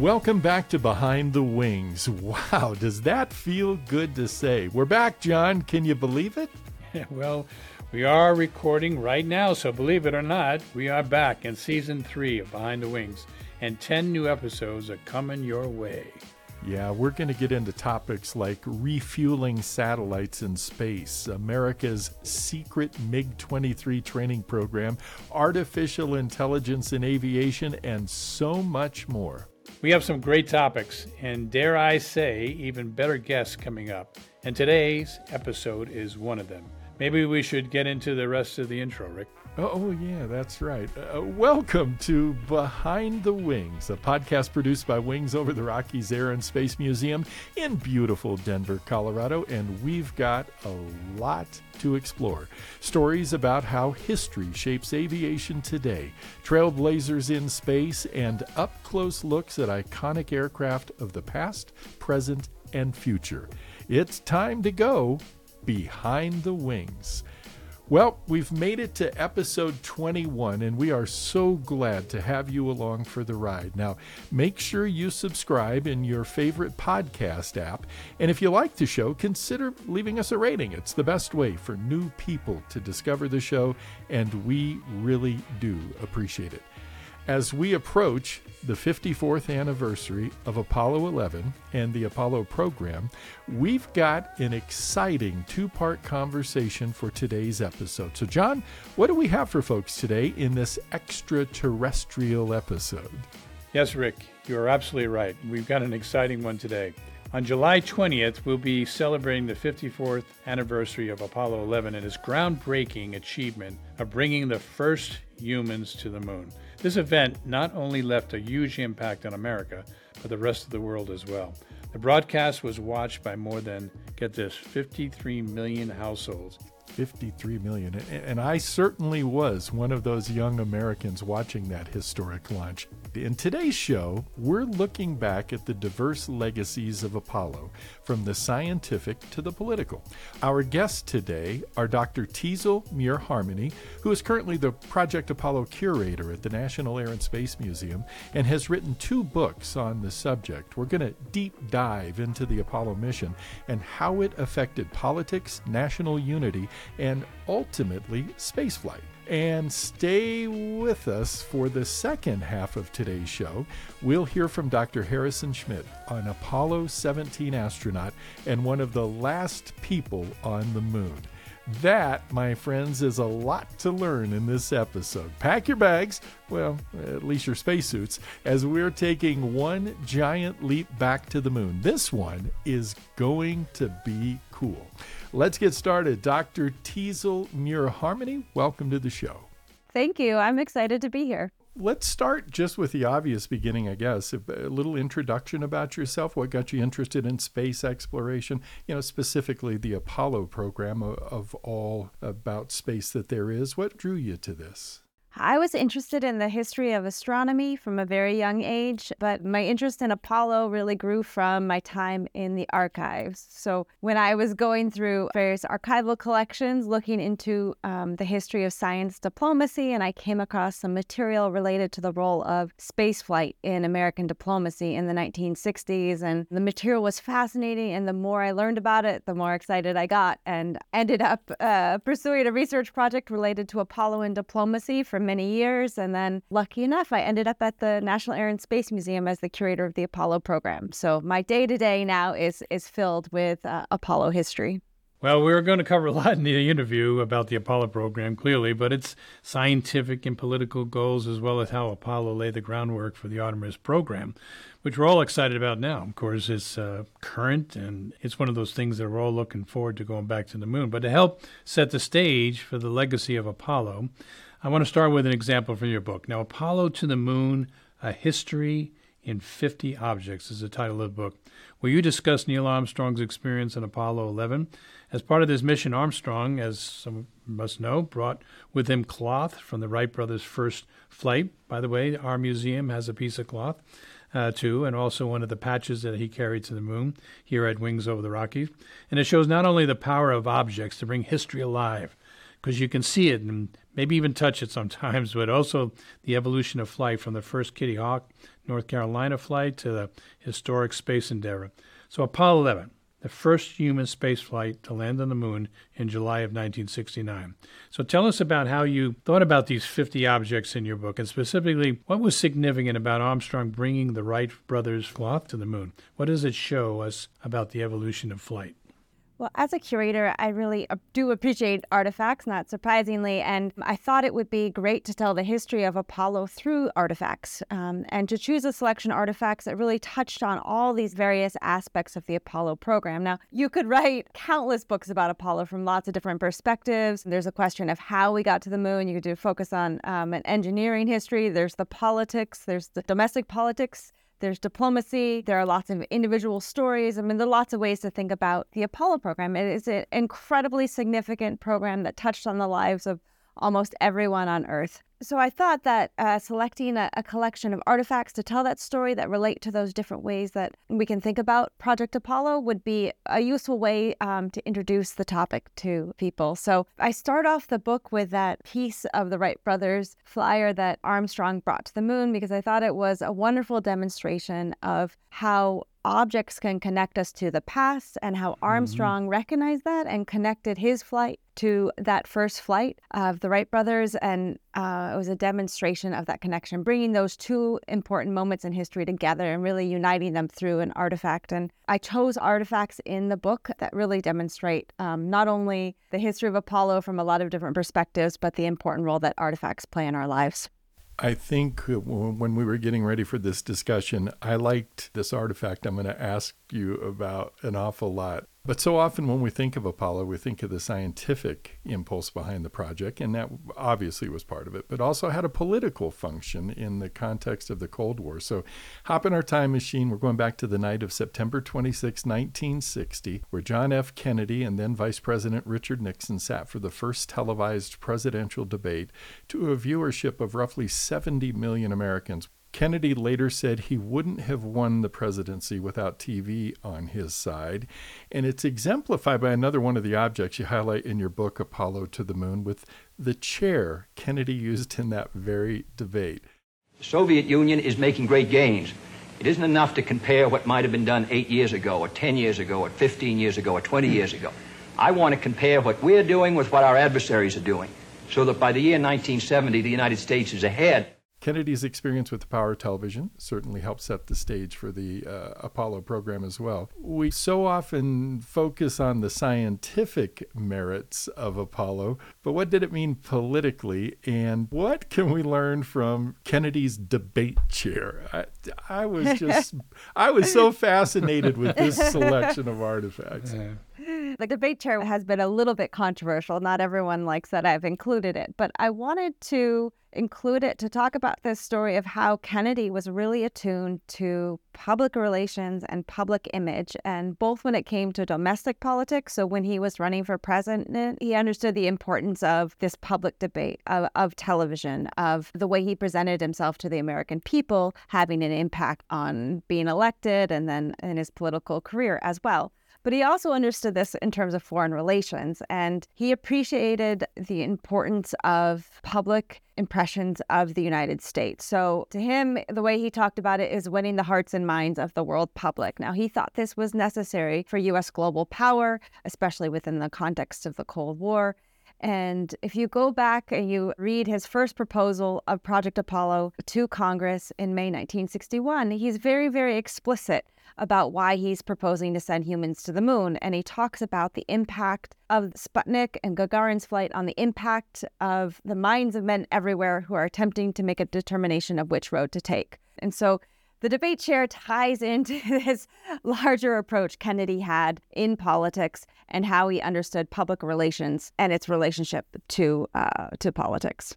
Welcome back to Behind the Wings. Wow, does that feel good to say? We're back, John. Can you believe it? well, we are recording right now, so believe it or not, we are back in season three of Behind the Wings, and 10 new episodes are coming your way. Yeah, we're going to get into topics like refueling satellites in space, America's secret MiG 23 training program, artificial intelligence in aviation, and so much more. We have some great topics, and dare I say, even better guests coming up. And today's episode is one of them. Maybe we should get into the rest of the intro, Rick. Oh, yeah, that's right. Uh, welcome to Behind the Wings, a podcast produced by Wings Over the Rockies Air and Space Museum in beautiful Denver, Colorado. And we've got a lot to explore. Stories about how history shapes aviation today, trailblazers in space, and up close looks at iconic aircraft of the past, present, and future. It's time to go Behind the Wings. Well, we've made it to episode 21, and we are so glad to have you along for the ride. Now, make sure you subscribe in your favorite podcast app, and if you like the show, consider leaving us a rating. It's the best way for new people to discover the show, and we really do appreciate it. As we approach the 54th anniversary of Apollo 11 and the Apollo program, we've got an exciting two part conversation for today's episode. So, John, what do we have for folks today in this extraterrestrial episode? Yes, Rick, you're absolutely right. We've got an exciting one today. On July 20th, we'll be celebrating the 54th anniversary of Apollo 11 and its groundbreaking achievement of bringing the first humans to the moon. This event not only left a huge impact on America, but the rest of the world as well. The broadcast was watched by more than, get this, 53 million households 53 million. And I certainly was one of those young Americans watching that historic launch. In today's show, we're looking back at the diverse legacies of Apollo, from the scientific to the political. Our guests today are Dr. Teasel Muir Harmony, who is currently the Project Apollo curator at the National Air and Space Museum and has written two books on the subject. We're going to deep dive into the Apollo mission and how it affected politics, national unity, and ultimately spaceflight. And stay with us for the second half of today's show. We'll hear from Dr. Harrison Schmitt, an Apollo 17 astronaut and one of the last people on the moon. That, my friends, is a lot to learn in this episode. Pack your bags, well, at least your spacesuits, as we're taking one giant leap back to the moon. This one is going to be cool. Let's get started. Dr. Teasel Muir Harmony, welcome to the show. Thank you. I'm excited to be here. Let's start just with the obvious beginning, I guess. A little introduction about yourself. What got you interested in space exploration? You know, specifically the Apollo program uh, of all about space that there is. What drew you to this? I was interested in the history of astronomy from a very young age, but my interest in Apollo really grew from my time in the archives. So, when I was going through various archival collections looking into um, the history of science diplomacy, and I came across some material related to the role of spaceflight in American diplomacy in the 1960s. And the material was fascinating, and the more I learned about it, the more excited I got, and ended up uh, pursuing a research project related to Apollo and diplomacy for many years. And then, lucky enough, I ended up at the National Air and Space Museum as the curator of the Apollo program. So my day to day now is is filled with uh, Apollo history. Well, we're going to cover a lot in the interview about the Apollo program, clearly, but its scientific and political goals, as well as how Apollo laid the groundwork for the Artemis program, which we're all excited about now. Of course, it's uh, current, and it's one of those things that we're all looking forward to going back to the moon. But to help set the stage for the legacy of Apollo, I want to start with an example from your book. Now, Apollo to the Moon, A History in 50 Objects is the title of the book, where you discuss Neil Armstrong's experience in Apollo 11. As part of this mission, Armstrong, as some must know, brought with him cloth from the Wright brothers' first flight. By the way, our museum has a piece of cloth. Uh, too, and also one of the patches that he carried to the moon here at Wings Over the Rockies. And it shows not only the power of objects to bring history alive, because you can see it and maybe even touch it sometimes, but also the evolution of flight from the first Kitty Hawk, North Carolina flight to the historic Space Endeavour. So, Apollo 11, the first human space flight to land on the moon in July of 1969. So tell us about how you thought about these 50 objects in your book, and specifically, what was significant about Armstrong bringing the Wright brothers cloth to the moon? What does it show us about the evolution of flight? Well, as a curator, I really do appreciate artifacts, not surprisingly, and I thought it would be great to tell the history of Apollo through artifacts um, and to choose a selection of artifacts that really touched on all these various aspects of the Apollo program. Now, you could write countless books about Apollo from lots of different perspectives. There's a question of how we got to the moon. You could do focus on um, an engineering history. There's the politics. There's the domestic politics there's diplomacy. There are lots of individual stories. I mean, there are lots of ways to think about the Apollo program. It is an incredibly significant program that touched on the lives of almost everyone on Earth. So I thought that uh, selecting a, a, collection of artifacts to tell that story that relate to those different ways that we can think about Project Apollo would be a useful way um, to introduce the topic to people. So I start off the book with that piece of the Wright brothers flyer that Armstrong brought to the moon because I thought it was a wonderful demonstration of how objects can connect us to the past and how mm-hmm. Armstrong mm-hmm. recognized that and connected his flight to that first flight of the Wright brothers. And uh, it was a demonstration of that connection, bringing those two important moments in history together and really uniting them through an artifact. And I chose artifacts in the book that really demonstrate um, not only the history of Apollo from a lot of different perspectives, but the important role that artifacts play in our lives. I think uh, when we were getting ready for this discussion, I liked this artifact I'm going to ask you about an awful lot. But so often when we think of Apollo, we think of the scientific impulse behind the project, and that obviously was part of it, but also had a political function in the context of the Cold War. So hop in our time machine. We're going back to the night of September 26, 1960, where John F. Kennedy and then Vice President Richard Nixon sat for the first televised presidential debate to a viewership of roughly 70 million Americans. Kennedy later said he wouldn't have won the presidency without TV on his side. And it's exemplified by another one of the objects you highlight in your book, Apollo to the Moon, with the chair Kennedy used in that very debate. The Soviet Union is making great gains. It isn't enough to compare what might have been done eight years ago, or 10 years ago, or 15 years ago, or 20 years ago. I want to compare what we're doing with what our adversaries are doing, so that by the year 1970, the United States is ahead Kennedy's experience with the power of television certainly helped set the stage for the uh, Apollo program as well. We so often focus on the scientific merits of Apollo, but what did it mean politically? And what can we learn from Kennedy's debate chair? I, I was just, I was so fascinated with this selection of artifacts. Yeah. The debate chair has been a little bit controversial. Not everyone likes that I've included it, but I wanted to include it to talk about this story of how Kennedy was really attuned to public relations and public image, and both when it came to domestic politics. So, when he was running for president, he understood the importance of this public debate, of, of television, of the way he presented himself to the American people having an impact on being elected and then in his political career as well. But he also understood this in terms of foreign relations, and he appreciated the importance of public impressions of the United States. So, to him, the way he talked about it is winning the hearts and minds of the world public. Now, he thought this was necessary for U.S. global power, especially within the context of the Cold War. And if you go back and you read his first proposal of Project Apollo to Congress in May 1961, he's very, very explicit about why he's proposing to send humans to the moon. And he talks about the impact of Sputnik and Gagarin's flight on the impact of the minds of men everywhere who are attempting to make a determination of which road to take. And so the debate chair ties into this larger approach Kennedy had in politics and how he understood public relations and its relationship to uh, to politics.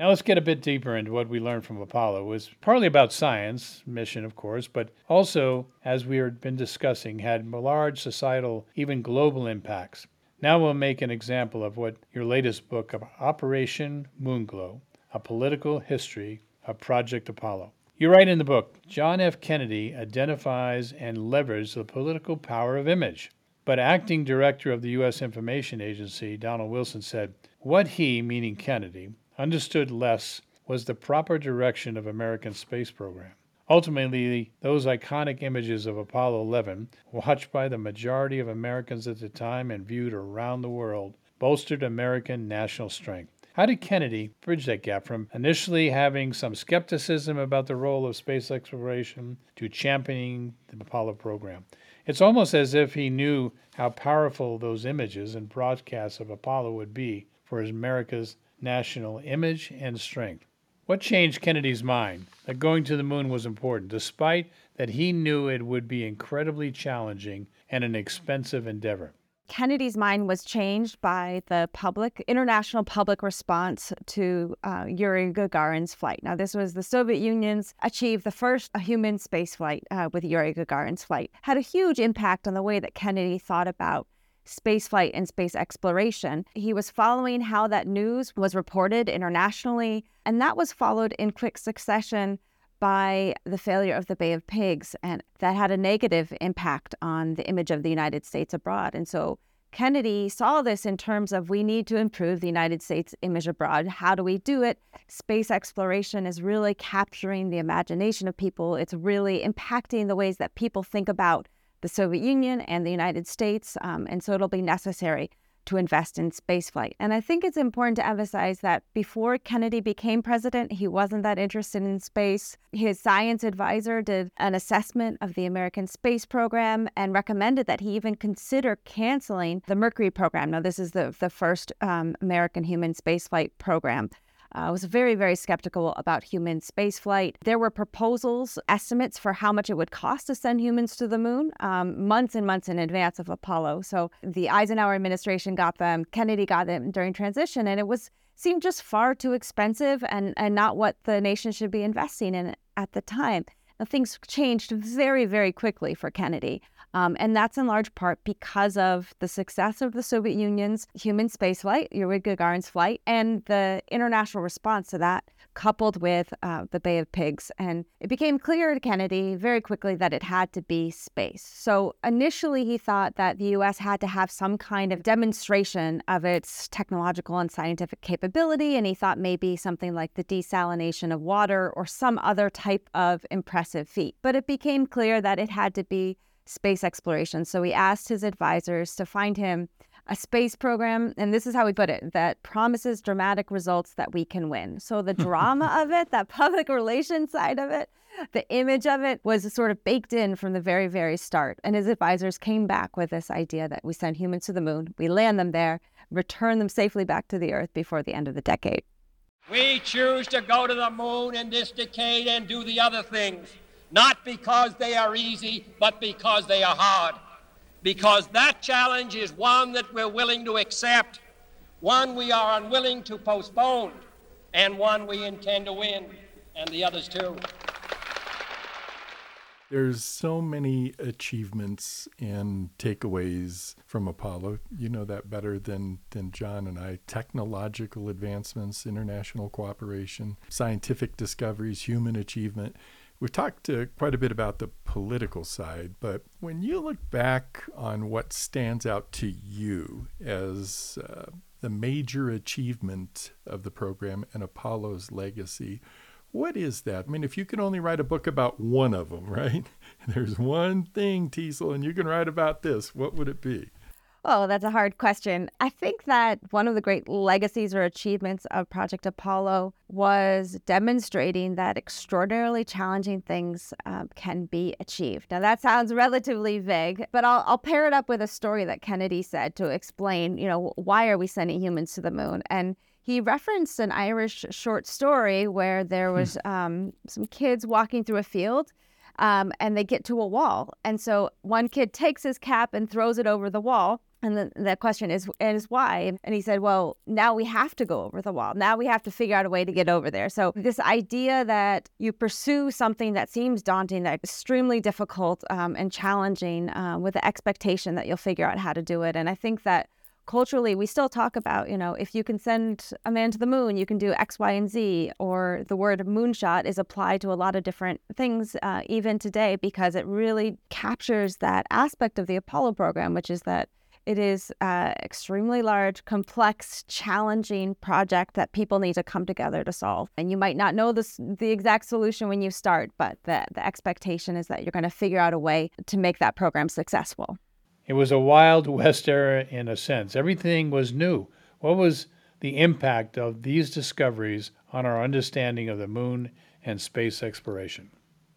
Now let's get a bit deeper into what we learned from Apollo. It was partly about science, mission of course, but also, as we have been discussing, had large societal, even global impacts. Now we'll make an example of what your latest book Operation Moonglow, a political history of Project Apollo. You write in the book, John F. Kennedy identifies and leverages the political power of image. But acting director of the U.S. Information Agency, Donald Wilson, said, What he, meaning Kennedy, understood less was the proper direction of American space program. Ultimately, those iconic images of Apollo 11, watched by the majority of Americans at the time and viewed around the world, bolstered American national strength. How did Kennedy bridge that gap from initially having some skepticism about the role of space exploration to championing the Apollo program? It's almost as if he knew how powerful those images and broadcasts of Apollo would be for America's national image and strength. What changed Kennedy's mind that going to the moon was important, despite that he knew it would be incredibly challenging and an expensive endeavor? Kennedy's mind was changed by the public, international public response to uh, Yuri Gagarin's flight. Now, this was the Soviet Union's achieved the first human space flight uh, with Yuri Gagarin's flight. Had a huge impact on the way that Kennedy thought about spaceflight and space exploration. He was following how that news was reported internationally, and that was followed in quick succession by the failure of the Bay of Pigs, and that had a negative impact on the image of the United States abroad. And so Kennedy saw this in terms of we need to improve the United States image abroad. How do we do it? Space exploration is really capturing the imagination of people. It's really impacting the ways that people think about the Soviet Union and the United States. Um, and so it'll be necessary to invest in spaceflight. And I think it's important to emphasize that before Kennedy became president, he wasn't that interested in space. His science advisor did an assessment of the American space program and recommended that he even consider canceling the Mercury program. Now, this is the, the first um, American human spaceflight program uh, was very, very skeptical about human spaceflight. There were proposals, estimates for how much it would cost to send humans to the moon um, months and months in advance of Apollo. So the Eisenhower administration got them, Kennedy got them during transition, and it was seemed just far too expensive and, and not what the nation should be investing in at the time. Now, things changed very, very quickly for Kennedy. Um, and that's in large part because of the success of the Soviet Union's human spaceflight, Yuri Gagarin's flight, and the international response to that, coupled with uh, the Bay of Pigs. And it became clear to Kennedy very quickly that it had to be space. So initially, he thought that the U.S. had to have some kind of demonstration of its technological and scientific capability. And he thought maybe something like the desalination of water or some other type of impressive feat. But it became clear that it had to be space exploration. So he asked his advisors to find him a space program, and this is how we put it, that promises dramatic results that we can win. So the drama of it, that public relations side of it, the image of it was sort of baked in from the very, very start. And his advisors came back with this idea that we send humans to the moon, we land them there, return them safely back to the Earth before the end of the decade. We choose to go to the moon in this decade and do the other things not because they are easy, but because they are hard. Because that challenge is one that we're willing to accept, one we are unwilling to postpone, and one we intend to win, and the others too. There's so many achievements and takeaways from Apollo. You know that better than, than John and I. Technological advancements, international cooperation, scientific discoveries, human achievement. We've talked uh, quite a bit about the political side, but when you look back on what stands out to you as uh, the major achievement of the program and Apollo's legacy, what is that? I mean, if you can only write a book about one of them, right? There's one thing, Teasel, and you can write about this, what would it be? Oh, that's a hard question. I think that one of the great legacies or achievements of Project Apollo was demonstrating that extraordinarily challenging things um, can be achieved. Now, that sounds relatively vague, but I'll, I'll pair it up with a story that Kennedy said to explain, you know, why are we sending humans to the moon? And he referenced an Irish short story where there hmm. was um, some kids walking through a field um, and they get to a wall. And so one kid takes his cap and throws it over the wall. And the, the question is, is why? And he said, well, now we have to go over the wall. Now we have to figure out a way to get over there. So this idea that you pursue something that seems daunting, that extremely difficult um, and challenging, uh, with the expectation that you'll figure out how to do it. And I think that culturally we still talk about you know if you can send a man to the moon you can do x y and z or the word moonshot is applied to a lot of different things uh, even today because it really captures that aspect of the apollo program which is that It is an extremely large, complex, challenging project that people need to come together to solve. And you might not know this, the exact solution when you start, but the, the expectation is that you're going to figure out a way to make that program successful. It was a wild west era in a sense. Everything was new. What was the impact of these discoveries on our understanding of the moon and space exploration?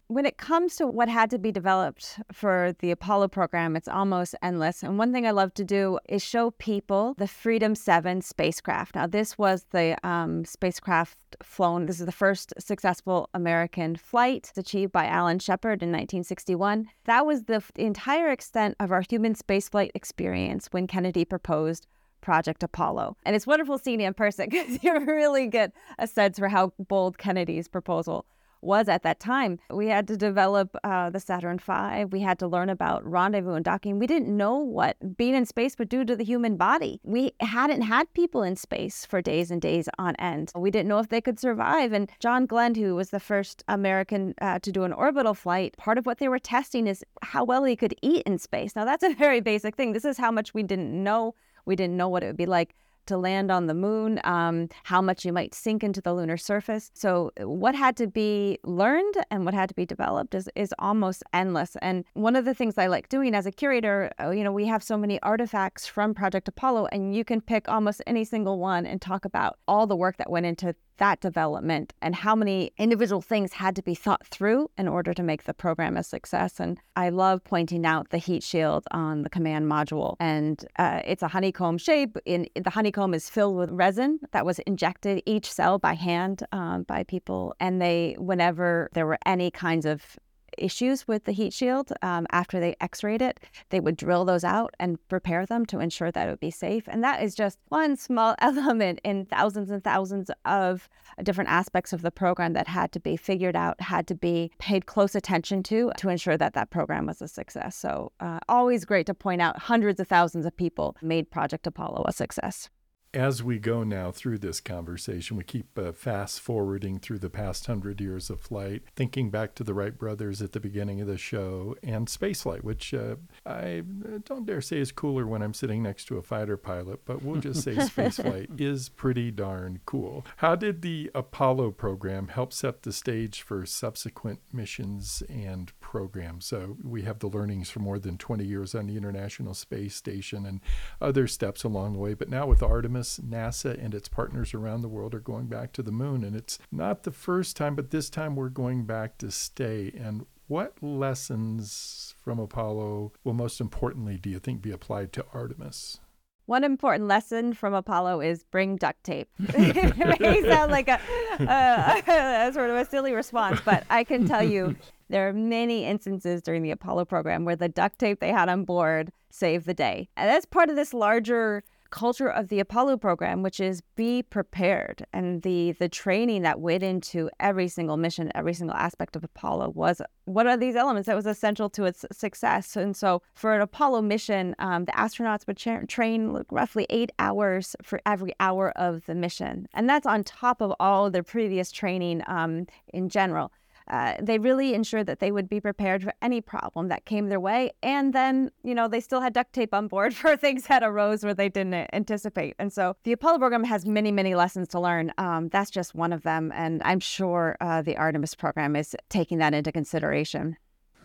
When it comes to what had to be developed for the Apollo program, it's almost endless. And one thing I love to do is show people the Freedom 7 spacecraft. Now, this was the um, spacecraft flown, this is the first successful American flight achieved by Alan Shepard in 1961. That was the entire extent of our human spaceflight experience when Kennedy proposed Project Apollo. And it's wonderful seeing you in person because you really get a sense for how bold Kennedy's proposal was at that time. We had to develop uh, the Saturn V. We had to learn about rendezvous and docking. We didn't know what being in space would do to the human body. We hadn't had people in space for days and days on end. We didn't know if they could survive. And John Glenn, who was the first American uh, to do an orbital flight, part of what they were testing is how well he could eat in space. Now, that's a very basic thing. This is how much we didn't know. We didn't know what it would be like to land on the moon, um, how much you might sink into the lunar surface. So, what had to be learned and what had to be developed is, is almost endless. And one of the things I like doing as a curator, uh, you know, we have so many artifacts from Project Apollo, and you can pick almost any single one and talk about all the work that went into that development and how many individual things had to be thought through in order to make the program a success. And I love pointing out the heat shield on the command module. And uh, it's a honeycomb shape. In, the honeycomb is filled with resin that was injected each cell by hand um, by people. And they, whenever there were any kinds of issues with the heat shield um, after they x-rayed it they would drill those out and prepare them to ensure that it would be safe. And that is just one small element in thousands and thousands of different aspects of the program that had to be figured out had to be paid close attention to to ensure that that program was a success. So uh, always great to point out hundreds of thousands of people made project apollo a success as we go now through this conversation, we keep uh, fast forwarding through the past hundred years of flight, thinking back to the Wright brothers at the beginning of the show and spaceflight, which uh, I don't dare say is cooler when I'm sitting next to a fighter pilot, but we'll just say spaceflight is pretty darn cool. How did the Apollo program help set the stage for subsequent missions and programs? So we have the learnings for more than 20 years on the International Space Station and other steps along the way, but now with Artemis NASA and its partners around the world are going back to the moon. And it's not the first time, but this time we're going back to stay. And what lessons from Apollo will most importantly, do you think, be applied to Artemis? One important lesson from Apollo is bring duct tape. it may sound like a, a, a, sort of a silly response, but I can tell you there are many instances during the Apollo program where the duct tape they had on board saved the day. And that's part of this larger culture of the Apollo program, which is be prepared. And the the training that went into every single mission, every single aspect of Apollo was what are these elements that was essential to its success. And so for an Apollo mission, um, the astronauts would tra- train roughly eight hours for every hour of the mission. And that's on top of all their previous training um, in general. Uh, they really ensured that they would be prepared for any problem that came their way. And then, you know, they still had duct tape on board for things that arose where they didn't anticipate. And so the Apollo program has many, many lessons to learn. Um, that's just one of them. And I'm sure uh, the Artemis program is taking that into consideration.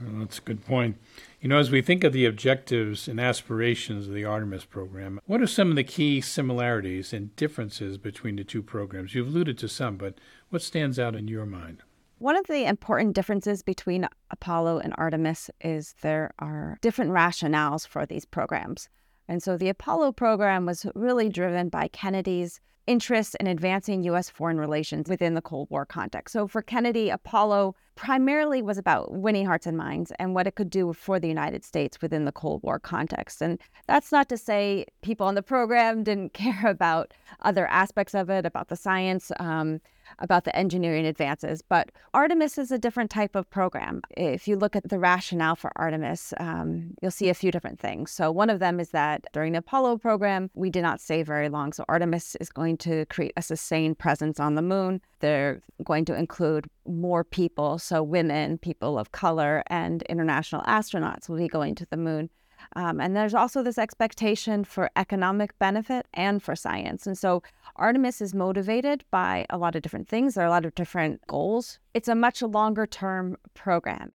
Well, that's a good point. You know, as we think of the objectives and aspirations of the Artemis program, what are some of the key similarities and differences between the two programs? You've alluded to some, but what stands out in your mind? One of the important differences between Apollo and Artemis is there are different rationales for these programs. And so the Apollo program was really driven by Kennedy's interest in advancing U.S. foreign relations within the Cold War context. So for Kennedy, Apollo primarily was about winning hearts and minds and what it could do for the United States within the Cold War context. And that's not to say people on the program didn't care about other aspects of it, about the science. Um, about the engineering advances. But Artemis is a different type of program. If you look at the rationale for Artemis, um, you'll see a few different things. So, one of them is that during the Apollo program, we did not stay very long. So, Artemis is going to create a sustained presence on the moon. They're going to include more people, so women, people of color, and international astronauts will be going to the moon. Um, and there's also this expectation for economic benefit and for science. And so Artemis is motivated by a lot of different things. There are a lot of different goals. It's a much longer term program.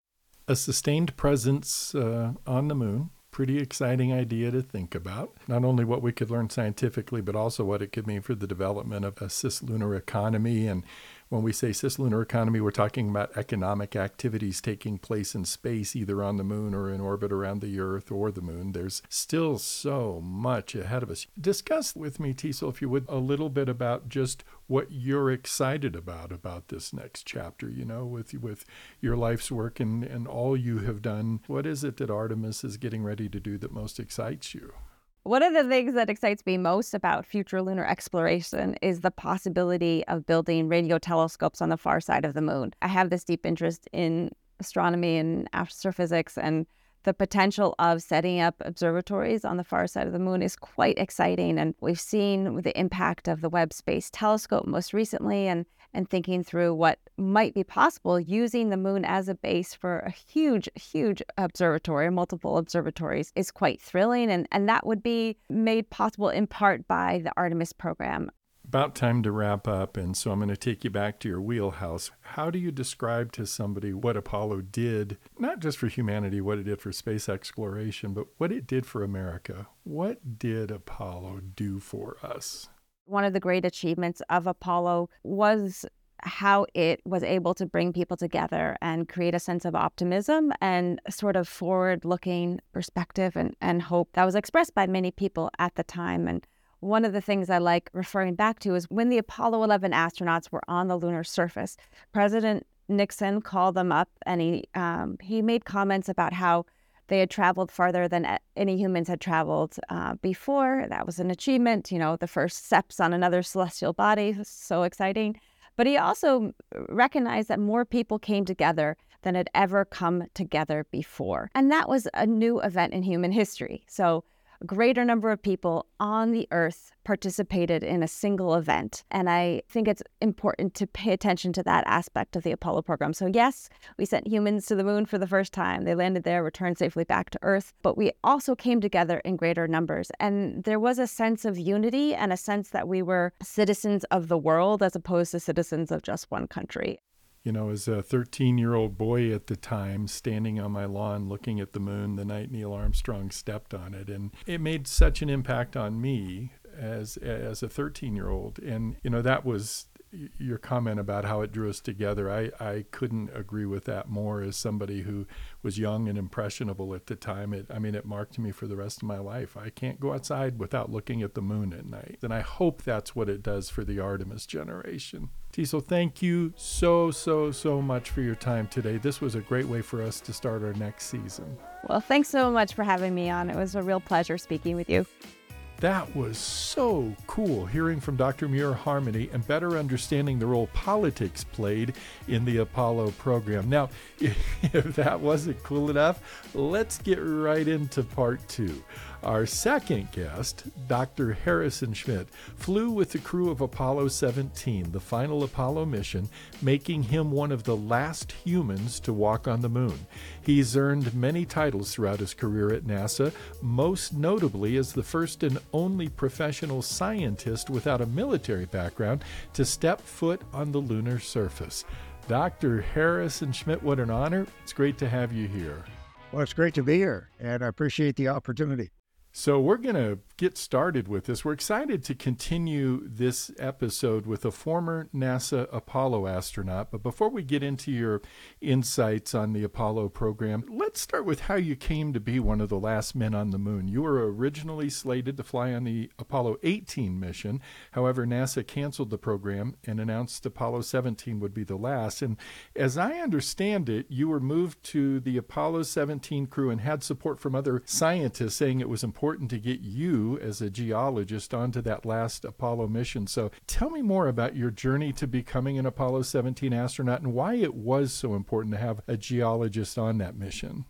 A sustained presence uh, on the moon pretty exciting idea to think about. Not only what we could learn scientifically, but also what it could mean for the development of a cislunar economy and when we say cislunar economy, we're talking about economic activities taking place in space, either on the moon or in orbit around the Earth or the moon. There's still so much ahead of us. Discuss with me, Teasel, if you would, a little bit about just what you're excited about about this next chapter, you know, with with your life's work and, and all you have done. What is it that Artemis is getting ready to do that most excites you? One of the things that excites me most about future lunar exploration is the possibility of building radio telescopes on the far side of the moon. I have this deep interest in astronomy and astrophysics, and the potential of setting up observatories on the far side of the moon is quite exciting. And we've seen the impact of the Webb Space Telescope most recently, and and thinking through what might be possible using the moon as a base for a huge, huge observatory, multiple observatories, is quite thrilling. And, and that would be made possible in part by the Artemis program. About time to wrap up, and so I'm going to take you back to your wheelhouse. How do you describe to somebody what Apollo did, not just for humanity, what it did for space exploration, but what it did for America? What did Apollo do for us? One of the great achievements of Apollo was how it was able to bring people together and create a sense of optimism and sort of forward looking perspective and, and hope that was expressed by many people at the time. And one of the things I like referring back to is when the Apollo 11 astronauts were on the lunar surface, President Nixon called them up and he um, he made comments about how they had traveled farther than any humans had traveled uh, before. That was an achievement, you know, the first steps on another celestial body. So exciting. But he also recognized that more people came together than had ever come together before. And that was a new event in human history. So a greater number of people on the earth participated in a single event. And I think it's important to pay attention to that aspect of the Apollo program. So, yes, we sent humans to the moon for the first time. They landed there, returned safely back to Earth, but we also came together in greater numbers. And there was a sense of unity and a sense that we were citizens of the world as opposed to citizens of just one country you know, as a 13 year old boy at the time, standing on my lawn looking at the moon the night Neil Armstrong stepped on it. And it made such an impact on me as as a 13 year old. And, you know, that was your comment about how it drew us together, I, I couldn't agree with that more as somebody who was young and impressionable at the time. It, I mean, it marked me for the rest of my life. I can't go outside without looking at the moon at night. And I hope that's what it does for the Artemis generation. Teasel, thank you so, so, so much for your time today. This was a great way for us to start our next season. Well, thanks so much for having me on. It was a real pleasure speaking with you. That was so cool hearing from Dr. Muir Harmony and better understanding the role politics played in the Apollo program. Now, if that wasn't cool enough, let's get right into part two. Our second guest, Dr. Harrison Schmitt, flew with the crew of Apollo 17, the final Apollo mission, making him one of the last humans to walk on the moon. He's earned many titles throughout his career at NASA, most notably as the first and only professional scientist without a military background to step foot on the lunar surface. Dr. Harrison Schmitt, what an honor. It's great to have you here. Well, it's great to be here, and I appreciate the opportunity. So, we're going to get started with this. We're excited to continue this episode with a former NASA Apollo astronaut. But before we get into your insights on the Apollo program, let's start with how you came to be one of the last men on the moon. You were originally slated to fly on the Apollo 18 mission. However, NASA canceled the program and announced Apollo 17 would be the last. And as I understand it, you were moved to the Apollo 17 crew and had support from other scientists saying it was important important to get you as a geologist onto that last Apollo mission. So tell me more about your journey to becoming an Apollo 17 astronaut and why it was so important to have a geologist on that mission.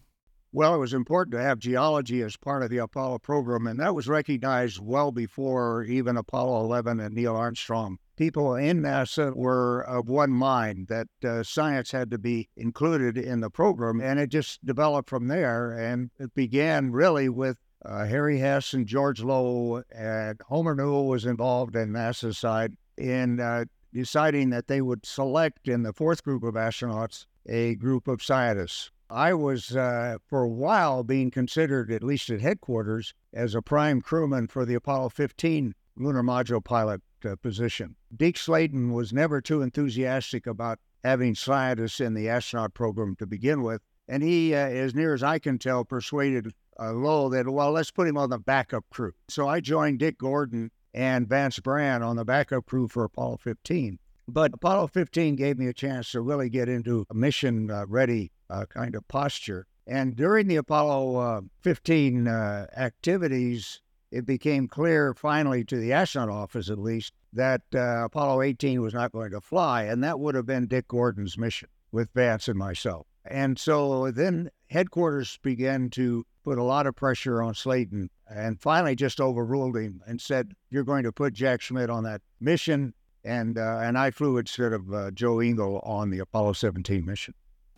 Well, it was important to have geology as part of the Apollo program, and that was recognized well before even Apollo 11 and Neil Armstrong people in NASA were of one mind that uh, science had to be included in the program, and it just developed from there. And it began really with uh, Harry Hess and George Low, and Homer Newell was involved in NASA's side in uh, deciding that they would select in the fourth group of astronauts a group of scientists. I was, uh, for a while, being considered, at least at headquarters, as a prime crewman for the Apollo 15 lunar module pilot uh, position. Deke Slayton was never too enthusiastic about having scientists in the astronaut program to begin with. And he, uh, as near as I can tell, persuaded uh, Low that, well, let's put him on the backup crew. So I joined Dick Gordon and Vance Brand on the backup crew for Apollo 15. But Apollo 15 gave me a chance to really get into a mission uh, ready uh, kind of posture. And during the Apollo uh, 15 uh, activities, it became clear finally to the astronaut office, at least, that uh, Apollo 18 was not going to fly. And that would have been Dick Gordon's mission with Vance and myself. And so then headquarters began to put a lot of pressure on Slayton and finally just overruled him and said, You're going to put Jack Schmitt on that mission. And, uh, and I flew instead of uh, Joe Engle on the Apollo 17 mission.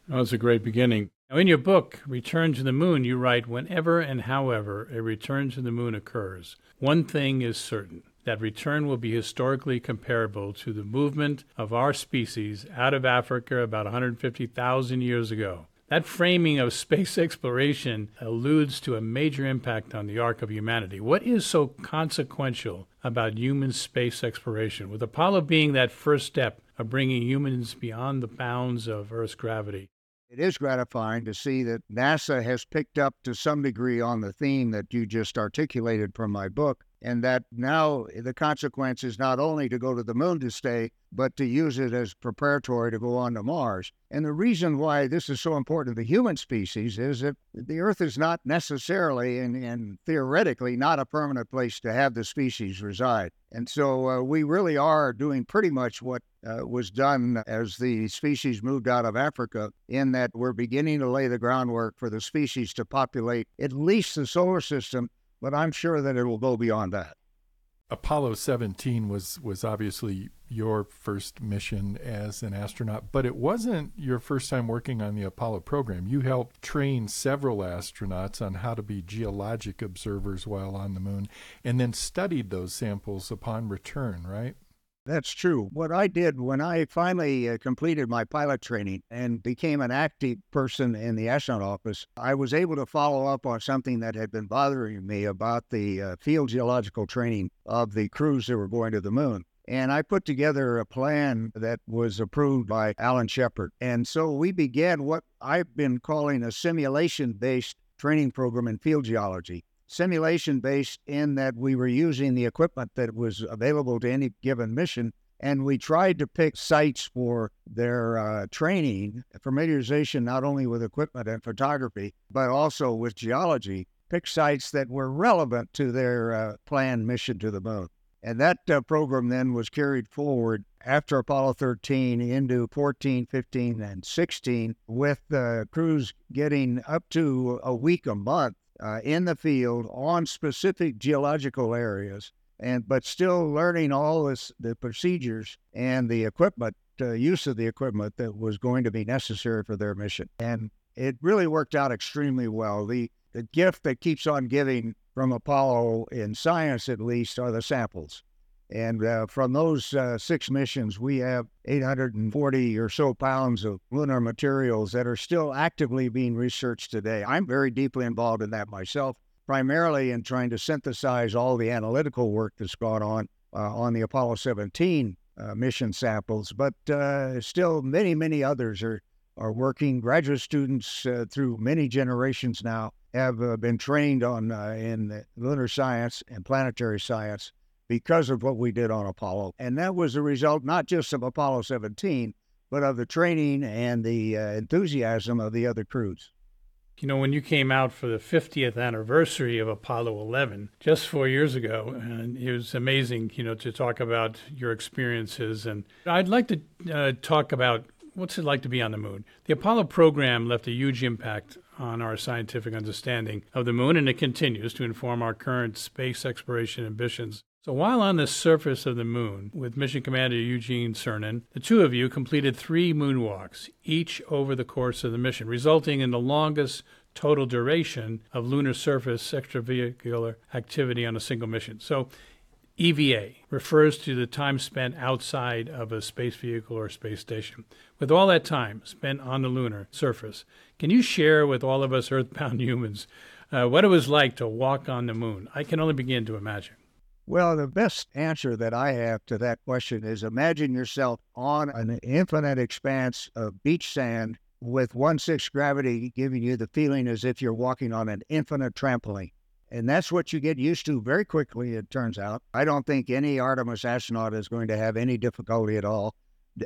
That was a great beginning. Now, in your book, Return to the Moon, you write Whenever and however a return to the moon occurs, one thing is certain that return will be historically comparable to the movement of our species out of Africa about 150,000 years ago. That framing of space exploration alludes to a major impact on the arc of humanity. What is so consequential about human space exploration, with Apollo being that first step of bringing humans beyond the bounds of Earth's gravity? It is gratifying to see that NASA has picked up to some degree on the theme that you just articulated from my book and that now the consequence is not only to go to the moon to stay, but to use it as preparatory to go on to Mars. And the reason why this is so important to the human species is that the Earth is not necessarily and, and theoretically not a permanent place to have the species reside. And so uh, we really are doing pretty much what uh, was done as the species moved out of Africa, in that we're beginning to lay the groundwork for the species to populate at least the solar system but I'm sure that it will go beyond that. Apollo 17 was was obviously your first mission as an astronaut, but it wasn't your first time working on the Apollo program. You helped train several astronauts on how to be geologic observers while on the moon and then studied those samples upon return, right? That's true. What I did when I finally uh, completed my pilot training and became an active person in the astronaut office, I was able to follow up on something that had been bothering me about the uh, field geological training of the crews that were going to the moon. And I put together a plan that was approved by Alan Shepard. And so we began what I've been calling a simulation based training program in field geology simulation based in that we were using the equipment that was available to any given mission. And we tried to pick sites for their uh, training, familiarization not only with equipment and photography, but also with geology, pick sites that were relevant to their uh, planned mission to the moon. And that uh, program then was carried forward after Apollo 13 into 14, 15, and 16, with the crews getting up to a week a month uh, in the field on specific geological areas, and but still learning all this, the procedures and the equipment, uh, use of the equipment that was going to be necessary for their mission. And it really worked out extremely well. The the gift that keeps on giving from Apollo in science, at least, are the samples. And uh, from those uh, six missions, we have 840 or so pounds of lunar materials that are still actively being researched today. I'm very deeply involved in that myself, primarily in trying to synthesize all the analytical work that's gone on uh, on the Apollo 17 uh, mission samples. But uh, still, many, many others are, are working. Graduate students uh, through many generations now have been trained on in lunar science and planetary science because of what we did on Apollo. And that was a result not just of Apollo 17, but of the training and the uh, enthusiasm of the other crews. You know, when you came out for the 50th anniversary of Apollo 11 just four years ago, and it was amazing, you know, to talk about your experiences. And I'd like to uh, talk about what's it like to be on the moon. The Apollo program left a huge impact on our scientific understanding of the moon, and it continues to inform our current space exploration ambitions. So while on the surface of the moon with Mission Commander Eugene Cernan, the two of you completed three moonwalks, each over the course of the mission, resulting in the longest total duration of lunar surface extravehicular activity on a single mission. So EVA refers to the time spent outside of a space vehicle or space station. With all that time spent on the lunar surface, can you share with all of us earthbound humans uh, what it was like to walk on the moon? I can only begin to imagine. Well, the best answer that I have to that question is imagine yourself on an infinite expanse of beach sand with one sixth gravity giving you the feeling as if you're walking on an infinite trampoline. And that's what you get used to very quickly, it turns out. I don't think any Artemis astronaut is going to have any difficulty at all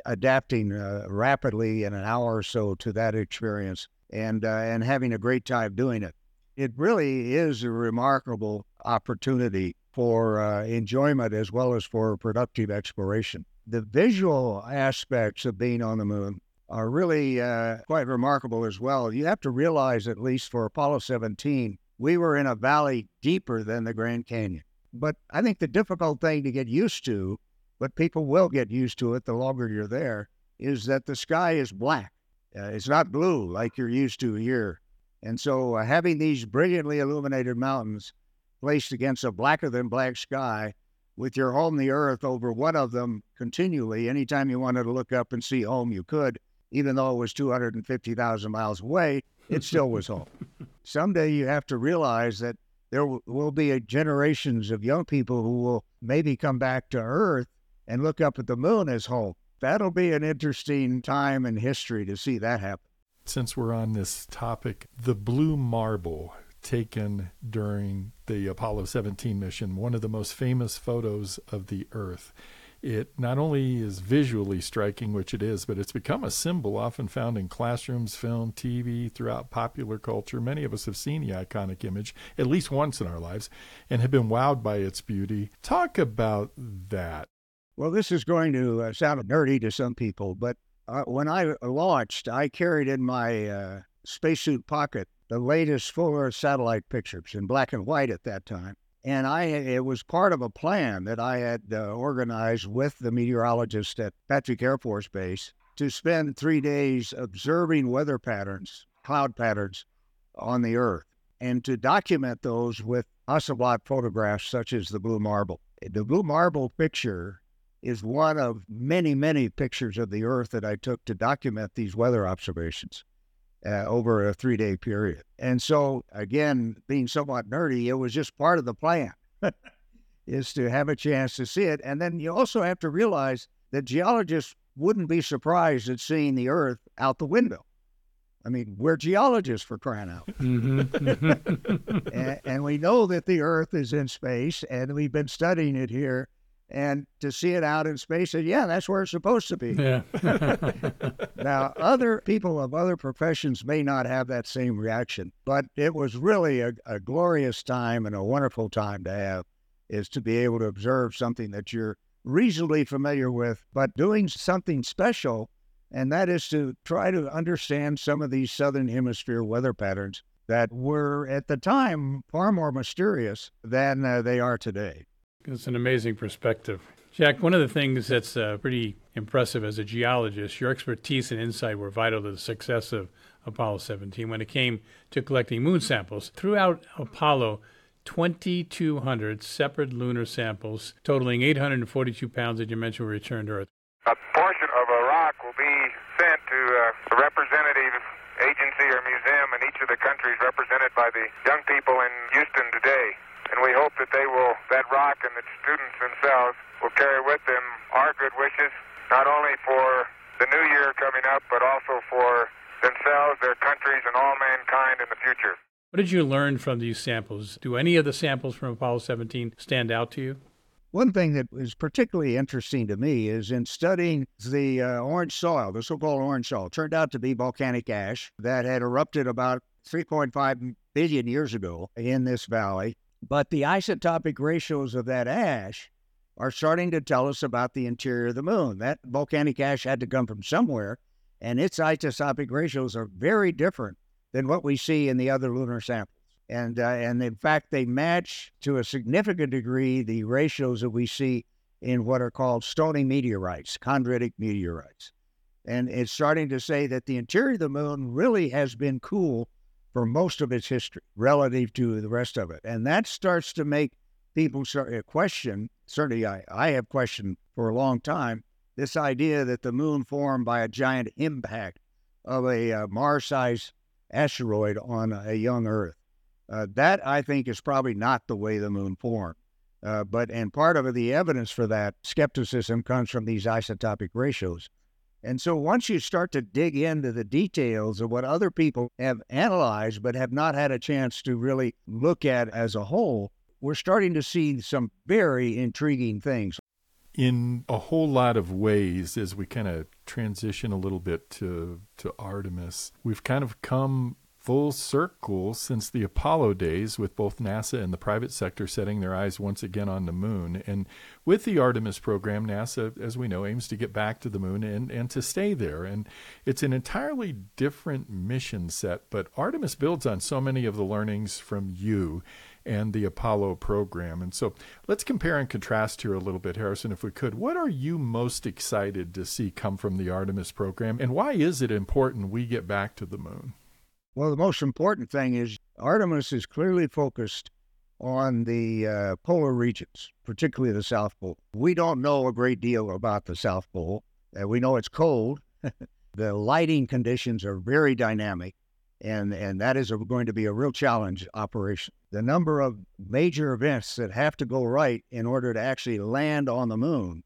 adapting uh, rapidly in an hour or so to that experience and, uh, and having a great time doing it. It really is a remarkable opportunity for uh, enjoyment as well as for productive exploration. The visual aspects of being on the moon are really uh, quite remarkable as well. You have to realize, at least for Apollo 17, we were in a valley deeper than the Grand Canyon. But I think the difficult thing to get used to, but people will get used to it the longer you're there, is that the sky is black. Uh, it's not blue like you're used to here. And so uh, having these brilliantly illuminated mountains placed against a blacker than black sky with your home, the earth, over one of them continually. Anytime you wanted to look up and see home, you could, even though it was 250,000 miles away, it still was home. Someday you have to realize that there will be generations of young people who will maybe come back to Earth and look up at the moon as home. That'll be an interesting time in history to see that happen. Since we're on this topic, the blue marble taken during the Apollo 17 mission, one of the most famous photos of the Earth. It not only is visually striking, which it is, but it's become a symbol often found in classrooms, film, TV, throughout popular culture. Many of us have seen the iconic image at least once in our lives and have been wowed by its beauty. Talk about that. Well, this is going to uh, sound nerdy to some people, but uh, when I launched, I carried in my uh, spacesuit pocket the latest full Earth satellite pictures in black and white at that time. And I, it was part of a plan that I had uh, organized with the meteorologist at Patrick Air Force Base to spend three days observing weather patterns, cloud patterns on the Earth, and to document those with Hasselblad photographs such as the Blue Marble. The Blue Marble picture is one of many, many pictures of the Earth that I took to document these weather observations uh, over a three day period. And so, again, being somewhat nerdy, it was just part of the plan is to have a chance to see it. And then you also have to realize that geologists wouldn't be surprised at seeing the Earth out the window. I mean, we're geologists for crying out. Mm-hmm. and, and we know that the Earth is in space, and we've been studying it here and to see it out in space, and yeah, that's where it's supposed to be. Yeah. now, other people of other professions may not have that same reaction, but it was really a, a glorious time and a wonderful time to have is to be able to observe something that you're reasonably familiar with, but doing something special, and that is to try to understand some of these southern hemisphere weather patterns that were at the time far more mysterious than uh, they are today. It's an amazing perspective. Jack, one of the things that's uh, pretty impressive as a geologist, your expertise and insight were vital to the success of Apollo 17 when it came to collecting moon samples. Throughout Apollo, 2,200 separate lunar samples totaling 842 pounds that you mentioned were returned to Earth. A portion of a rock will be sent to a representative agency or museum in each of the countries represented by the young people in Houston today and we hope that they will, that rock and the students themselves will carry with them our good wishes, not only for the new year coming up, but also for themselves, their countries, and all mankind in the future. What did you learn from these samples? Do any of the samples from Apollo 17 stand out to you? One thing that was particularly interesting to me is in studying the uh, orange soil, the so called orange soil, turned out to be volcanic ash that had erupted about 3.5 billion years ago in this valley. But the isotopic ratios of that ash are starting to tell us about the interior of the moon. That volcanic ash had to come from somewhere, and its isotopic ratios are very different than what we see in the other lunar samples. And, uh, and in fact, they match to a significant degree the ratios that we see in what are called stony meteorites, chondritic meteorites. And it's starting to say that the interior of the moon really has been cool for most of its history relative to the rest of it. And that starts to make people start uh, question, certainly I, I have questioned for a long time, this idea that the moon formed by a giant impact of a uh, Mars sized asteroid on a young Earth. Uh, that I think is probably not the way the moon formed. Uh, but and part of the evidence for that skepticism comes from these isotopic ratios. And so once you start to dig into the details of what other people have analyzed but have not had a chance to really look at as a whole, we're starting to see some very intriguing things. In a whole lot of ways, as we kind of transition a little bit to, to Artemis, we've kind of come full circle since the Apollo days, with both NASA and the private sector setting their eyes once again on the moon. And with the Artemis program, NASA, as we know, aims to get back to the moon and, and to stay there. And it's an entirely different mission set, but Artemis builds on so many of the learnings from you and the Apollo program. And so let's compare and contrast here a little bit, Harrison, if we could. What are you most excited to see come from the Artemis program, and why is it important we get back to the moon? Well, the most important thing is Artemis is clearly focused on the uh, polar regions, particularly the South Pole. We don't know a great deal about the South Pole. Uh, we know it's cold. the lighting conditions are very dynamic, and, and that is a, going to be a real challenge operation. The number of major events that have to go right in order to actually land on the moon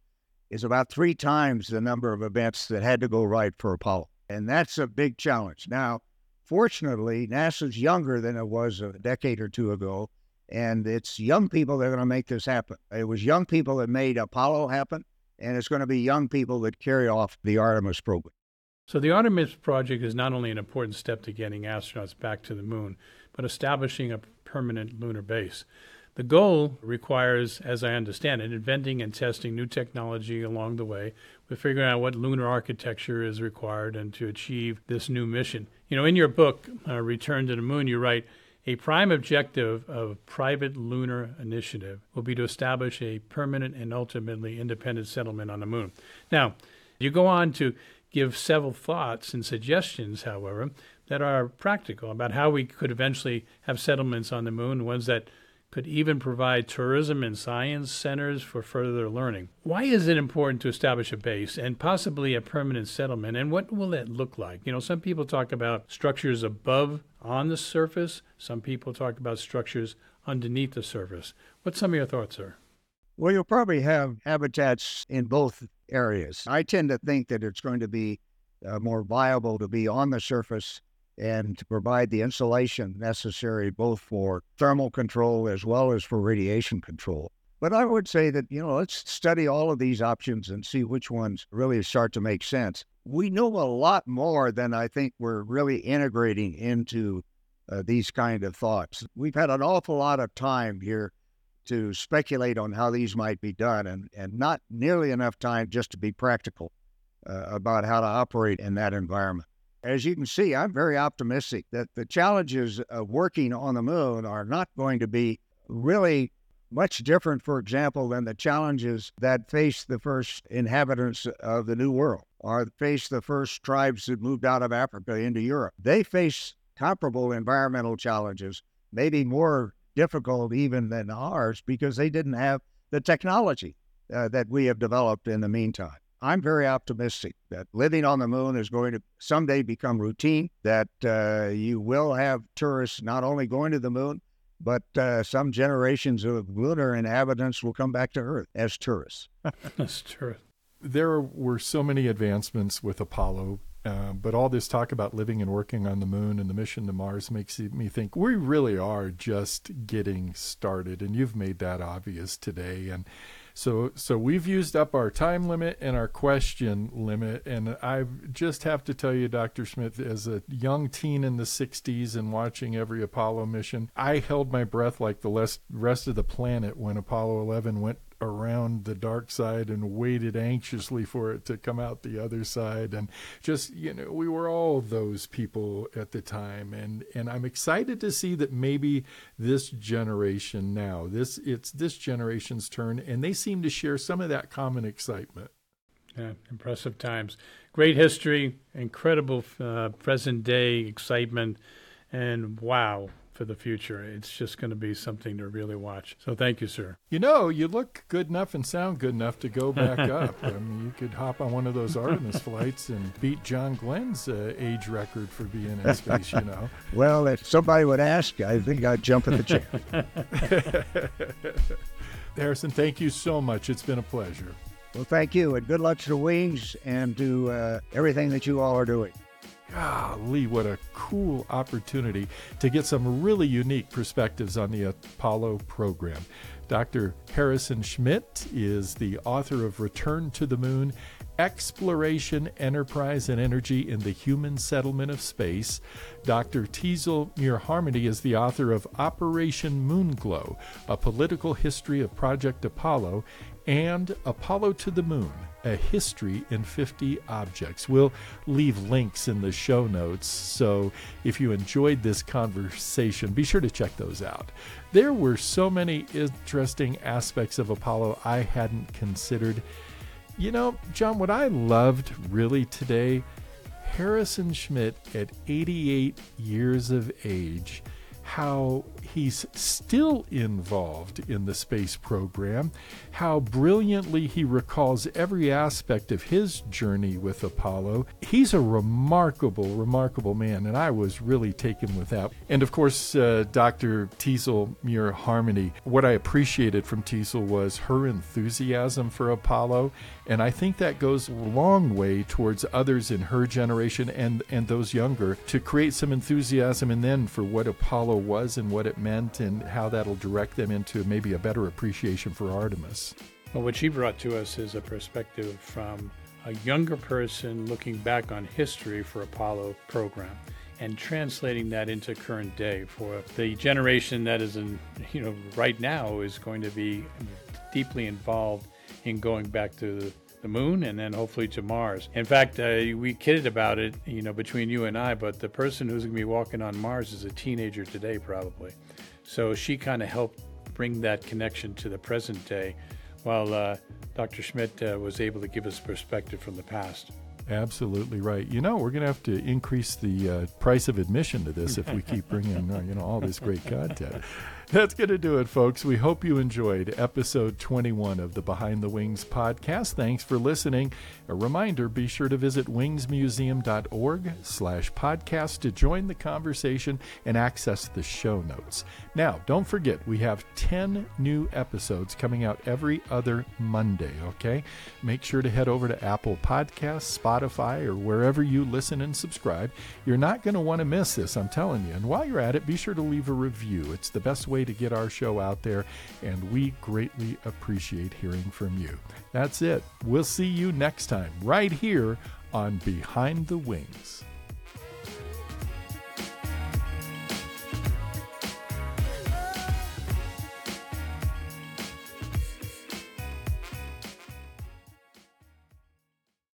is about three times the number of events that had to go right for Apollo. And that's a big challenge. Now, Fortunately, NASA's younger than it was a decade or two ago, and it's young people that are going to make this happen. It was young people that made Apollo happen, and it's going to be young people that carry off the Artemis program. So, the Artemis project is not only an important step to getting astronauts back to the moon, but establishing a permanent lunar base. The goal requires, as I understand it, inventing and testing new technology along the way with figuring out what lunar architecture is required and to achieve this new mission. You know, in your book, uh, Return to the Moon, you write, a prime objective of private lunar initiative will be to establish a permanent and ultimately independent settlement on the moon. Now, you go on to give several thoughts and suggestions, however, that are practical about how we could eventually have settlements on the moon, ones that could even provide tourism and science centers for further learning. Why is it important to establish a base and possibly a permanent settlement? And what will that look like? You know, some people talk about structures above on the surface, some people talk about structures underneath the surface. What's some of your thoughts, sir? Well, you'll probably have habitats in both areas. I tend to think that it's going to be uh, more viable to be on the surface and to provide the insulation necessary both for thermal control as well as for radiation control. But I would say that, you know, let's study all of these options and see which ones really start to make sense. We know a lot more than I think we're really integrating into uh, these kind of thoughts. We've had an awful lot of time here to speculate on how these might be done and, and not nearly enough time just to be practical uh, about how to operate in that environment as you can see, I'm very optimistic that the challenges of working on the moon are not going to be really much different, for example, than the challenges that faced the first inhabitants of the New World or faced the first tribes that moved out of Africa into Europe. They face comparable environmental challenges, maybe more difficult even than ours because they didn't have the technology uh, that we have developed in the meantime. I'm very optimistic that living on the moon is going to someday become routine, that uh, you will have tourists not only going to the moon, but uh, some generations of lunar inhabitants will come back to Earth as tourists. as tourists. There were so many advancements with Apollo, uh, but all this talk about living and working on the moon and the mission to Mars makes me think we really are just getting started. And you've made that obvious today. And so so we've used up our time limit and our question limit, and I just have to tell you, Dr. Schmitt, as a young teen in the '60s and watching every Apollo mission, I held my breath like the rest of the planet when Apollo 11 went around the dark side and waited anxiously for it to come out the other side. And just, you know, we were all those people at the time. And, and I'm excited to see that maybe this generation now, this it's this generation's turn, and they seem to share some of that common excitement. Yeah, impressive times. Great history, incredible uh, present day excitement, and wow, for the future. It's just going to be something to really watch. So thank you, sir. You know, you look good enough and sound good enough to go back up. I mean, you could hop on one of those Artemis flights and beat John Glenn's uh, age record for being in space, you know. well, if somebody would ask, I think I'd jump at the chair. Harrison, thank you so much. It's been a pleasure. Well, thank you, and good luck to the Wings and to uh, everything that you all are doing. Golly, what a cool opportunity to get some really unique perspectives on the Apollo program. Dr. Harrison Schmitt is the author of Return to the Moon Exploration, Enterprise, and Energy in the Human Settlement of Space. Dr. Teasel Muir Harmony is the author of Operation Moonglow, A Political History of Project Apollo, and Apollo to the Moon, A History in 50 Objects. We'll leave links in the show notes, so if you enjoyed this conversation, be sure to check those out. There were so many interesting aspects of Apollo I hadn't considered. You know, John, what I loved really today, Harrison Schmitt at 88 years of age how he's still involved in the space program, how brilliantly he recalls every aspect of his journey with Apollo. He's a remarkable, remarkable man, and I was really taken with that. And of course, uh, Dr. Teasel Muir Harmony. What I appreciated from Teasel was her enthusiasm for Apollo, and I think that goes a long way towards others in her generation and, and those younger to create some enthusiasm and then for what Apollo was and what it meant and how that'll direct them into maybe a better appreciation for Artemis. Well, what she brought to us is a perspective from a younger person looking back on history for Apollo program and translating that into current day for the generation that is in you know right now is going to be deeply involved in going back to the moon and then hopefully to Mars. In fact, uh, we kidded about it, you know, between you and I, but the person who's going to be walking on Mars is a teenager today, probably. So she kind of helped bring that connection to the present day, while uh, Dr. Schmitt uh, was able to give us perspective from the past. Absolutely right. You know, we're going to have to increase the uh, price of admission to this if we keep bringing, uh, you know, all this great content. That's going to do it, folks. We hope you enjoyed episode 21 of the Behind the Wings podcast. Thanks for listening. A reminder, be sure to visit wingsmuseum.org slash podcast to join the conversation and access the show notes. Now, don't forget, we have 10 new episodes coming out every other Monday, okay? Make sure to head over to Apple Podcasts, Spotify, or wherever you listen and subscribe. You're not going to want to miss this, I'm telling you. And while you're at it, be sure to leave a review. It's the best way way to get our show out there, and we greatly appreciate hearing from you. That's it. We'll see you next time, right here on Behind the Wings.